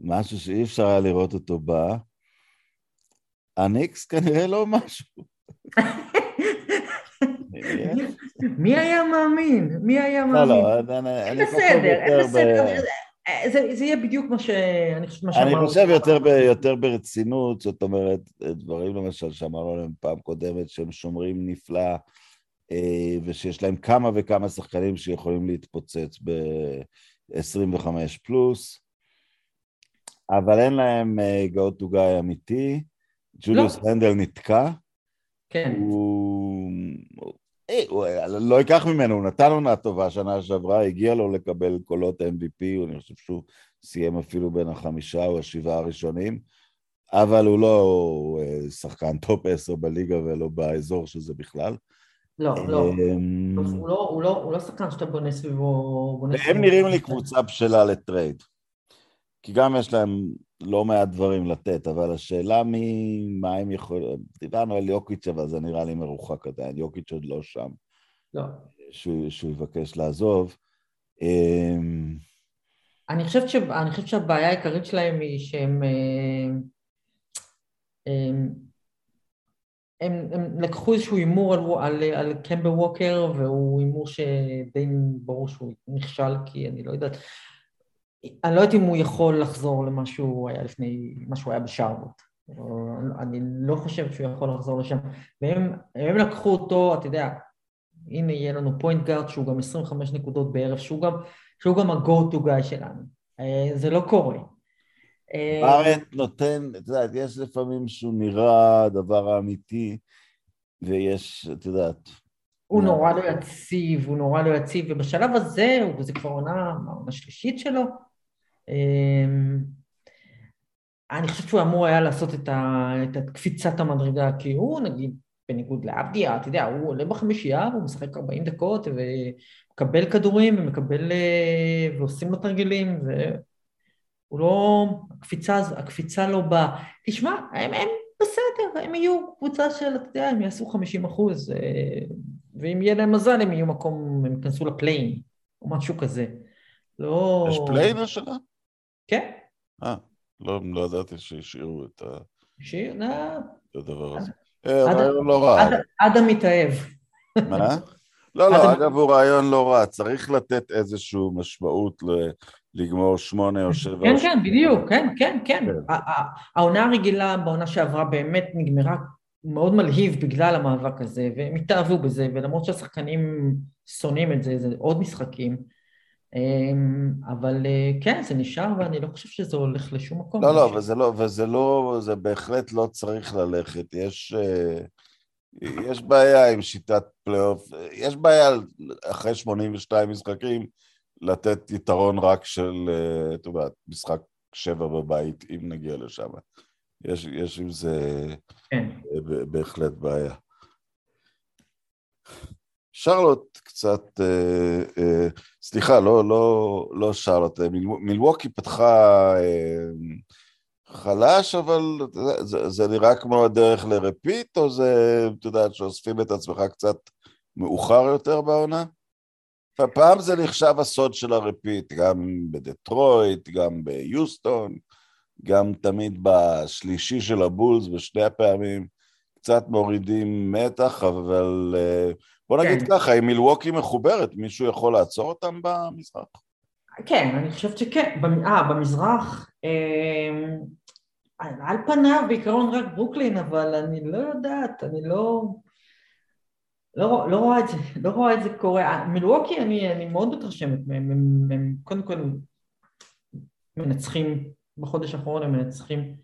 למשהו שאי אפשר היה לראות אותו בא, הניקס כנראה לא משהו. מי היה מאמין? מי היה מאמין? לא, לא, אני בסדר, בסדר. אה, זה, זה יהיה בדיוק מה שאני חושבת מה שאמרנו. אני חושב יותר, ב, יותר ברצינות, זאת אומרת, דברים למשל שאמרנו עליהם פעם קודמת, שהם שומרים נפלא, אה, ושיש להם כמה וכמה שחקנים שיכולים להתפוצץ ב-25 פלוס, אבל אין להם go to guy אמיתי. ג'וליוס לא. רנדל נתקע. כן. הוא... אה, לא אקח ממנו, הוא נתן עונה טובה שנה שעברה, הגיע לו לקבל קולות MVP, אני חושב שהוא סיים אפילו בין החמישה או השבעה הראשונים, אבל הוא לא אה, שחקן top עשר בליגה ולא באזור שזה בכלל. לא, לא. אמ, לא, לא, הוא לא שחקן שאתה בונה סביבו... הם נראים לי קבוצה בשלה לטרייד. כי גם יש להם לא מעט דברים לתת, אבל השאלה מי, מה הם יכולים... דיברנו על יוקיץ', אבל זה נראה לי מרוחק עדיין, יוקיץ' עוד לא שם. לא. שהוא, שהוא יבקש לעזוב. אמ, אני חושבת, ש... אני חושבת שהבעיה העיקרית שלהם היא שהם... אה, הם, הם, הם לקחו איזשהו הימור על, על, על קמבה ווקר, והוא הימור שדי ברור שהוא נכשל, כי אני לא יודעת... אני לא יודעת אם הוא יכול לחזור למה שהוא היה לפני, מה שהוא היה בשארלוט. אני לא חושבת שהוא יכול לחזור לשם. והם לקחו אותו, אתה יודע, הנה יהיה לנו point guard שהוא גם 25 נקודות בערב, שהוא גם, שהוא גם ה-go to guy שלנו. אה, זה לא קורה. בארנט אה, נותן, את יודעת, יש לפעמים שהוא נראה הדבר האמיתי, ויש, את יודעת... הוא נורא לא יציב, הוא נורא לא יציב, ובשלב הזה, וזה כבר עונה, העונה השלישית שלו, אני חושבת שהוא אמור היה לעשות את, ה, את קפיצת המדרגה, כי הוא נגיד, בניגוד לעבדיה, אתה יודע, הוא עולה בחמישייה, הוא משחק 40 דקות ומקבל כדורים ומקבל, אה, ועושים לו תרגילים, והוא לא, הקפיצה, הקפיצה לא באה. תשמע, הם, הם בסדר, הם יהיו קבוצה של, אתה יודע, הם יעשו 50 אחוז, אה, ואם יהיה להם מזל הם יהיו מקום, הם ייכנסו ל play-in, או משהו כזה. לא... יש play-in השנה? כן. אה, לא, לא ידעתי שהשאירו את ה... השאיר, הדבר הזה. אה, רעיון לא רע. אדם מתאהב. מה? לא, לא, אגב, הוא רעיון לא רע. צריך לתת איזושהי משמעות לגמור שמונה או שבע. כן, כן, בדיוק, כן, כן, כן. כן. העונה הרגילה בעונה שעברה באמת נגמרה מאוד מלהיב בגלל המאבק הזה, והם התאהבו בזה, ולמרות שהשחקנים שונאים את זה, זה עוד משחקים. אמ, אבל אה, כן, זה נשאר ואני לא חושב שזה הולך לשום מקום. לא, לא, וזה לא, וזה לא, זה בהחלט לא צריך ללכת. יש, אה, יש בעיה עם שיטת פלייאוף, יש בעיה אחרי 82 משחקים לתת יתרון רק של, אה, את יודעת, משחק שבע בבית, אם נגיע לשם. יש, יש עם זה כן. בהחלט בעיה. שרלוט קצת, אה, אה, סליחה, לא, לא, לא שרלוט, אה, מיל, מילווקי פתחה אה, חלש, אבל זה, זה נראה כמו הדרך לרפיט, או זה, את יודעת, שאוספים את עצמך קצת מאוחר יותר בעונה? פעם זה נחשב הסוד של הרפיט, גם בדטרויט, גם ביוסטון, גם תמיד בשלישי של הבולס, בשתי הפעמים, קצת מורידים מתח, אבל... Uh, בוא נגיד כן. ככה, אם מילווקי מחוברת, מישהו יכול לעצור אותם במזרח? כן, אני חושבת שכן. אה, במזרח, אה, על פניו בעיקרון רק ברוקלין, אבל אני לא יודעת, אני לא... לא, לא, רואה את זה, לא רואה את זה קורה. מילווקי, אני, אני מאוד מתרשמת מהם, הם, הם קודם כל מנצחים, בחודש האחרון הם מנצחים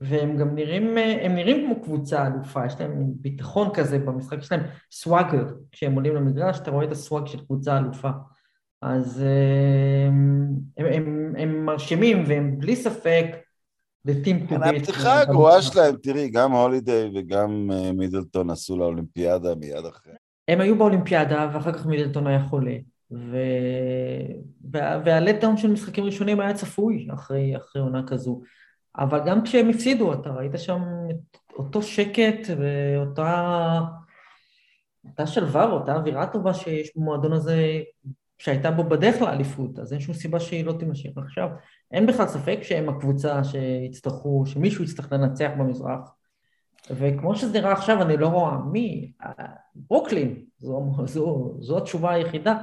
והם גם נראים, הם נראים כמו קבוצה אלופה, יש להם ביטחון כזה במשחק, יש להם סוואגר, כשהם עולים למגרש, אתה רואה את הסוואג של קבוצה אלופה. אז הם, הם, הם, הם מרשימים והם בלי ספק לטים טו ביט. הפתיחה הגרועה שלהם, תראי, גם הולידיי וגם אה, מידלטון עשו לאולימפיאדה מיד אחרי. הם היו באולימפיאדה ואחר כך מידלטון היה חולה. ו... down של משחקים ראשונים היה צפוי אחרי, אחרי עונה כזו. אבל גם כשהם הפסידו, אתה ראית שם את אותו שקט ואותה אותה שלווה ואותה אווירה טובה שיש במועדון הזה, שהייתה בו בדרך לאליפות, אז אין שום סיבה שהיא לא תימשך. עכשיו, אין בכלל ספק שהם הקבוצה שיצטרכו, שמישהו יצטרך לנצח במזרח. וכמו שזה נראה עכשיו, אני לא רואה מי, ברוקלין, זו, זו, זו התשובה היחידה,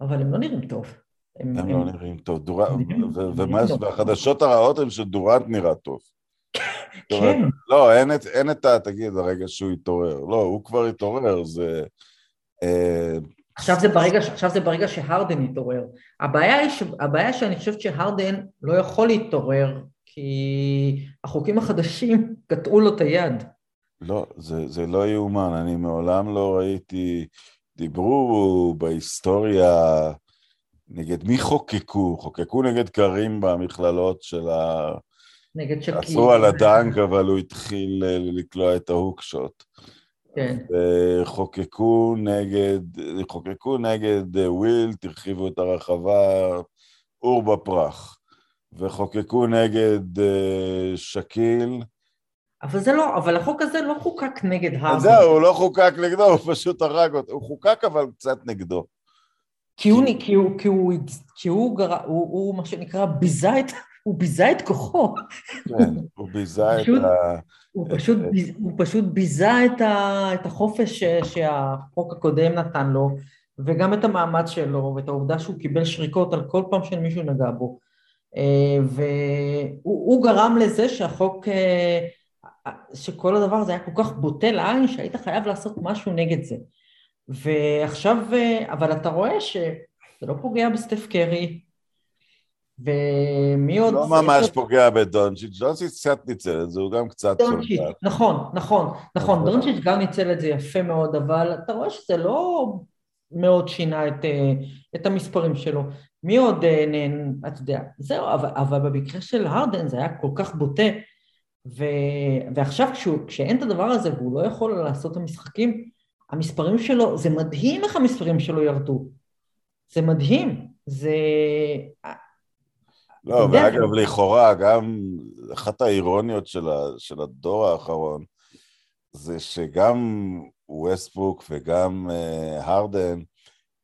אבל הם לא נראים טוב. הם, הם לא נראים טוב, ומה, והחדשות הרעות הן שדורנט נראה טוב. כן. לא, אין את, אין את ה... תגיד, הרגע שהוא התעורר. לא, הוא כבר התעורר, זה... אה, עכשיו זה ברגע, עכשיו זה ברגע שהרדן התעורר. הבעיה היא ש, הבעיה שאני חושבת שהרדן לא יכול להתעורר, כי החוקים החדשים קטעו לו את היד. לא, זה, זה לא יאומן, אני מעולם לא ראיתי, דיברו בהיסטוריה נגד מי חוקקו? חוקקו נגד קרים במכללות של ה... נגד שקיל. עשו על הדנק, אבל הוא התחיל אה, לקלוע את ההוקשוט. כן. וחוקקו נגד, חוקקו נגד אה, וויל, תרחיבו את הרחבה, אור בפרח. וחוקקו נגד שקיל. אבל זה לא, אבל החוק הזה לא חוקק נגד הארדן. זהו, הוא לא חוקק נגדו, הוא פשוט הרג אותו. הוא חוקק אבל קצת נגדו. כי הוא, כי הוא, כי הוא, כי הוא, גר, הוא, הוא מה שנקרא ביזה את, הוא ביזה את כוחו. כן, הוא ביזה את ה... הוא פשוט, הוא פשוט ביזה את, ה, את החופש שהחוק הקודם נתן לו, וגם את המאמץ שלו, ואת העובדה שהוא קיבל שריקות על כל פעם שמישהו נגע בו. אה, והוא גרם לזה שהחוק, אה, שכל הדבר הזה היה כל כך בוטה לעין, שהיית חייב לעשות משהו נגד זה. ועכשיו, אה, אבל אתה רואה שזה לא פוגע בסטף קרי, ומי עוד... לא ממש פוגע בדונצ'יץ', דונצ'יץ' קצת ניצל את זה, הוא גם קצת דונצ'יץ', נכון, נכון, נכון, דונצ'יץ' גם ניצל את זה יפה מאוד, אבל אתה רואה שזה לא מאוד שינה את, אה, את המספרים שלו. מי עוד, אה, אתה יודע, זהו, אבל, אבל במקרה של הרדן זה היה כל כך בוטה, ו, ועכשיו כשהוא, כשאין את הדבר הזה והוא לא יכול לעשות את המשחקים, המספרים שלו, זה מדהים איך המספרים שלו ירדו. זה מדהים. זה... לא, ואגב, לכאורה, גם אחת האירוניות של, ה, של הדור האחרון, זה שגם ווסטבוק וגם uh, הרדן,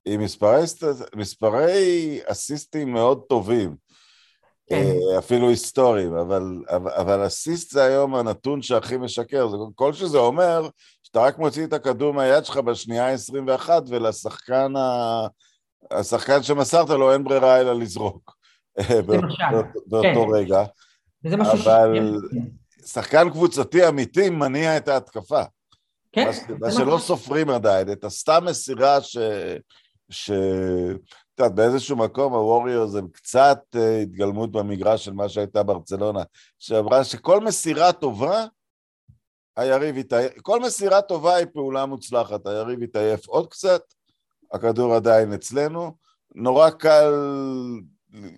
עם מספרי, מספרי אסיסטים מאוד טובים, כן. uh, אפילו היסטוריים, אבל, אבל, אבל אסיסט זה היום הנתון שהכי משקר, זה, כל שזה אומר, שאתה רק מוציא את הכדור מהיד שלך בשנייה ה-21 ולשחקן ה... השחקן שמסרת לו אין ברירה אלא לזרוק. באותו כן. רגע. וזה משהו אבל שחקן קבוצתי אמיתי מניע את ההתקפה. כן. מה שלא סופרים עדיין, את הסתם מסירה ש... ש... את יודעת, באיזשהו מקום הווריורס הם קצת אה, התגלמות במגרש של מה שהייתה ברצלונה, שאמרה שכל מסירה טובה, היריב יתעייף, כל מסירה טובה היא פעולה מוצלחת, היריב יתעייף עוד קצת, הכדור עדיין אצלנו, נורא קל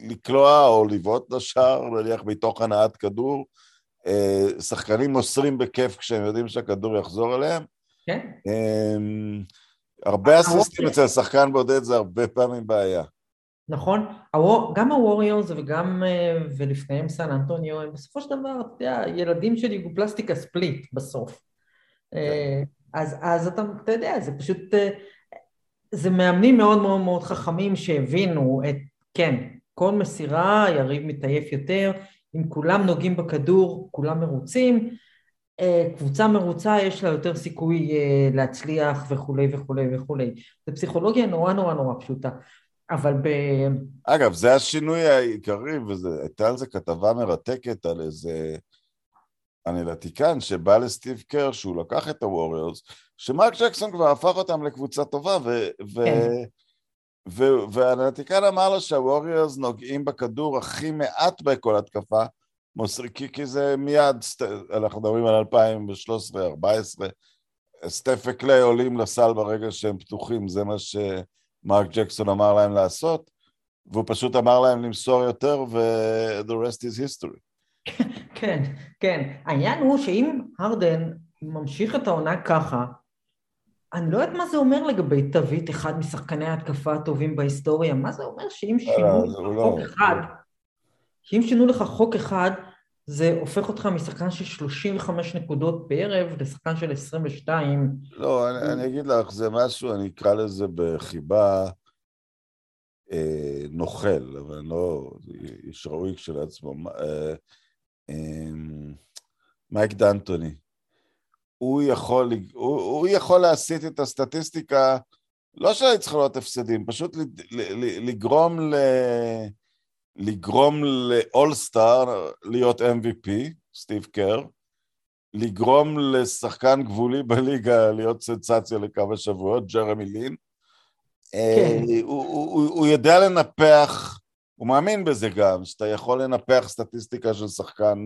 לקלוע או לבעוט לשער, נניח מתוך הנעת כדור. אה, שחקנים מוסרים בכיף כשהם יודעים שהכדור יחזור אליהם. כן. אמ, הרבה אסיסטים אצל שחקן בודד זה הרבה פעמים בעיה. נכון, גם הווריורס וגם, אה, ולפניהם סן אנטוניו, הם בסופו של דבר, אתה יודע, ילדים של יוגופלסטיקה ספליט בסוף. אה. אז, אז אתה, אתה יודע, זה פשוט, זה מאמנים מאוד מאוד מאוד חכמים שהבינו את, כן, כל מסירה היריב מתעייף יותר, אם כולם נוגעים בכדור, כולם מרוצים, אה, קבוצה מרוצה יש לה יותר סיכוי אה, להצליח וכולי וכולי וכולי. זו פסיכולוגיה נורא נורא נורא פשוטה, אבל ב... אגב, זה השינוי העיקרי, והייתה על זה כתבה מרתקת על איזה אנלטיקן שבא לסטיב קר, שהוא לקח את הווריורס, שמרק ג'קסון כבר הפך אותם לקבוצה טובה, ו... כן. והאנליטיקן אמר לו שהווריורס נוגעים בכדור הכי מעט בכל התקפה, מוסר, כי, כי זה מיד, אנחנו מדברים על 2013-2014, סטף וקליי עולים לסל ברגע שהם פתוחים, זה מה שמרק ג'קסון אמר להם לעשות, והוא פשוט אמר להם למסור יותר, ו- the rest is history. כן, כן. העניין הוא שאם הרדן ממשיך את העונה ככה, אני לא יודעת מה זה אומר לגבי תווית אחד משחקני ההתקפה הטובים בהיסטוריה, מה זה אומר שאם אה, שינו לך לא- חוק אחד, שאם שינו לך חוק אחד, זה הופך אותך משחקן של 35 נקודות בערב לשחקן של 22. לא, אני, אני אגיד לך, זה משהו, אני אקרא לזה בחיבה אה, נוכל, אבל לא, איש ראוי כשלעצמו. אה, אה, מייק דנטוני. הוא יכול, הוא, הוא יכול להסיט את הסטטיסטיקה, לא צריכים להיות הפסדים, פשוט לגרום ל... לגרום לאולסטאר להיות MVP, סטיב קר, לגרום לשחקן גבולי בליגה להיות סנסציה לכמה שבועות, ג'רמי לין. כן. Uh, הוא, הוא, הוא יודע לנפח, הוא מאמין בזה גם, שאתה יכול לנפח סטטיסטיקה של שחקן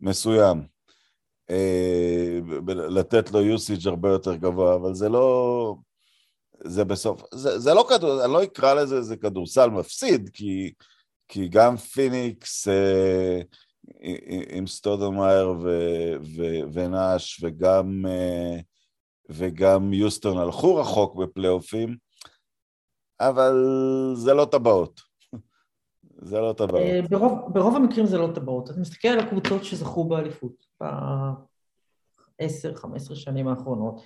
מסוים. אה, לתת לו usage הרבה יותר גבוה, אבל זה לא... זה בסוף... זה, זה לא כדור... אני לא אקרא לזה זה כדורסל מפסיד, כי, כי גם פיניקס אה, עם סטודומאייר ונאש וגם, אה, וגם יוסטון הלכו רחוק בפלייאופים, אבל זה לא טבעות. זה לא טבעות. אה, ברוב, ברוב המקרים זה לא טבעות. אתה מסתכל על הקבוצות שזכו באליפות ב-10-15 שנים האחרונות,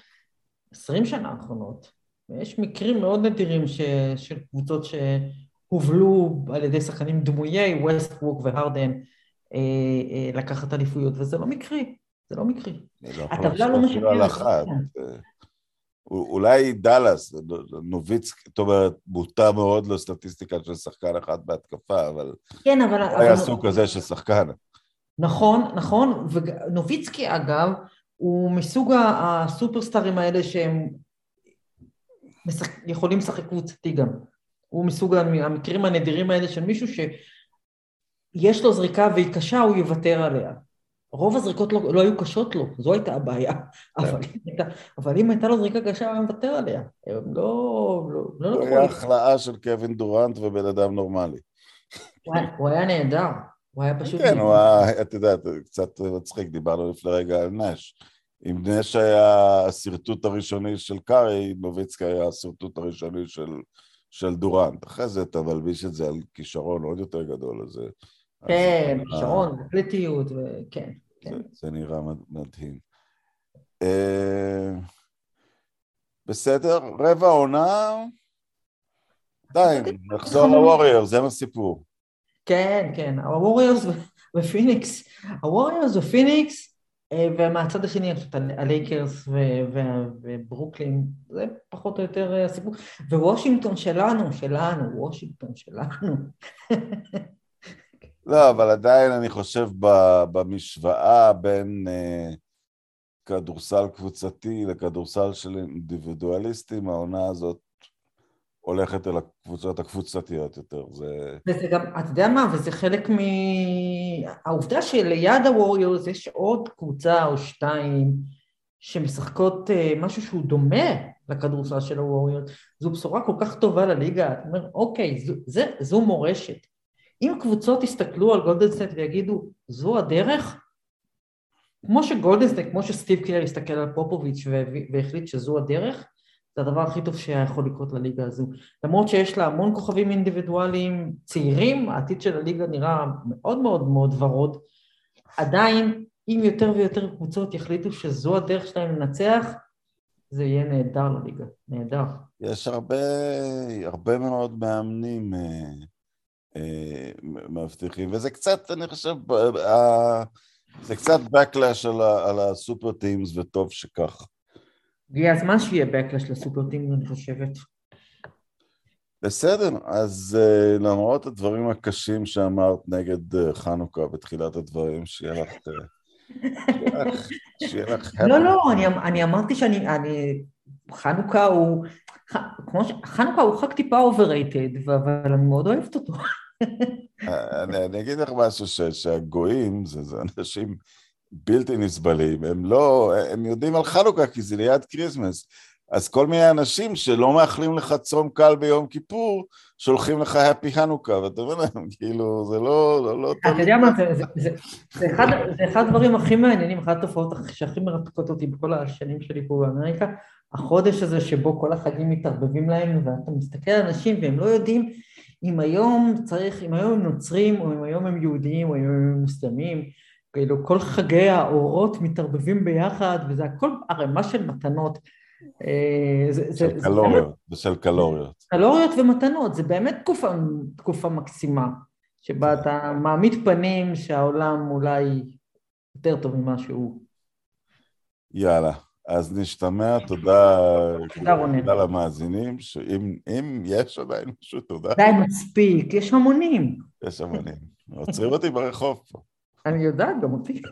20 שנה האחרונות, יש מקרים מאוד נדירים ש, של קבוצות שהובלו על ידי שחקנים דמויי, ווסטבוק והרדן, אה, אה, לקחת אליפויות, וזה לא מקרי, זה לא מקרי. הטבלה לא משקרת. אולי דאלאס, נוביץ, זאת אומרת, מוטה מאוד לסטטיסטיקה של שחקן אחד בהתקפה, אבל... כן, אבל... היה סוג כזה של שחקן. נכון, נכון, ונוביצקי אגב, הוא מסוג הסופרסטארים האלה שהם משחק, יכולים לשחק קבוצתי גם. הוא מסוג המקרים הנדירים האלה של מישהו שיש לו זריקה והיא קשה, הוא יוותר עליה. רוב הזריקות לא, לא היו קשות לו, זו הייתה הבעיה. כן. אבל, אבל אם הייתה לו זריקה קשה, הוא היה מוותר עליה. הם לא... לא, לא הוא היה החלאה של קווין דורנט ובן אדם נורמלי. הוא היה נהדר. הוא היה פשוט... כן, הוא היה, את יודעת, קצת מצחיק, דיברנו לפני רגע על נש. אם נש היה השרטוט הראשוני של קארי, נוביצקי היה השרטוט הראשוני של, של דורנט. אחרי זה אתה מלביש את זה על כישרון עוד יותר גדול, אז... כן, כישרון, אתלטיות, וכן. כן. זה, נראה מדהים. בסדר, רבע עונה, די, נחזור לווריורס, זה הסיפור. כן, כן, הווריורס ופיניקס, הווריורס ופיניקס, ומהצד השני הלייקרס וברוקלין, זה פחות או יותר אה, הסיפור, וושינגטון שלנו, שלנו, וושינגטון שלנו. לא, אבל עדיין אני חושב במשוואה בין uh, כדורסל קבוצתי לכדורסל של אינדיבידואליסטים, העונה הזאת הולכת אל הקבוצות הקבוצתיות יותר, זה... וזה גם, אתה יודע מה, וזה חלק מ... העובדה שליד הווריורס יש עוד קבוצה או שתיים שמשחקות uh, משהו שהוא דומה לכדורסל של הווריורס, זו בשורה כל כך טובה לליגה, אתה אומר, אוקיי, זו, זה, זו מורשת. אם קבוצות יסתכלו על גולדנסטייט ויגידו, זו הדרך, כמו שגולדנסטייט, כמו שסטיב קר הסתכל על פופוביץ' והחליט שזו הדרך, זה הדבר הכי טוב שהיה יכול לקרות לליגה הזו. למרות שיש לה המון כוכבים אינדיבידואליים צעירים, העתיד של הליגה נראה מאוד מאוד מאוד ורוד. עדיין, אם יותר ויותר קבוצות יחליטו שזו הדרך שלהם לנצח, זה יהיה נהדר לליגה, נהדר. יש הרבה, הרבה מאוד מאמנים אה, אה, מבטיחים, וזה קצת, אני חושב, זה קצת backlash על, על הסופר טימס, וטוב שכך. הגיע הזמן שיהיה backlash לסופר טימס, אני חושבת. בסדר, אז uh, למרות הדברים הקשים שאמרת נגד uh, חנוכה בתחילת הדברים, שיהיה לך... שיהיה לך... לא, לא, אני, אני אמרתי שאני... אני, חנוכה הוא... כמו ש... חנוכה הוא חג טיפה overrated, אבל אני מאוד אוהבת אותו. אני, אני אגיד לך משהו, ש, שהגויים זה, זה אנשים בלתי נסבלים, הם לא, הם יודעים על חנוכה כי זה ליד Christmas, אז כל מיני אנשים שלא מאחלים לך צום קל ביום כיפור, שולחים לך happy חנוכה, ואתה אומר להם, כאילו, זה לא... לא, לא אתה יודע מה, זה, זה, זה, זה, אחד, זה אחד הדברים הכי מעניינים, אחת התופעות שהכי מרתקות אותי בכל השנים שלי פה באמריקה, החודש הזה שבו כל החגים מתערבבים להם, ואתה מסתכל על אנשים והם לא יודעים אם היום צריך, אם היום הם נוצרים, או אם היום הם יהודים, או אם הם מוסלמים, כאילו כל חגי האורות מתערבבים ביחד, וזה הכל ערימה של מתנות. אה, של קלוריות, ושל קלוריות. קלוריות ומתנות, זה באמת תקופה, תקופה מקסימה, שבה אתה מעמיד פנים שהעולם אולי יותר טוב ממה שהוא. יאללה. אז נשתמע, תודה, תודה תודה למאזינים, שאם יש עדיין משהו, תודה. די, מספיק, יש המונים. יש המונים. עוצרים אותי ברחוב פה. אני יודעת, גם אותי.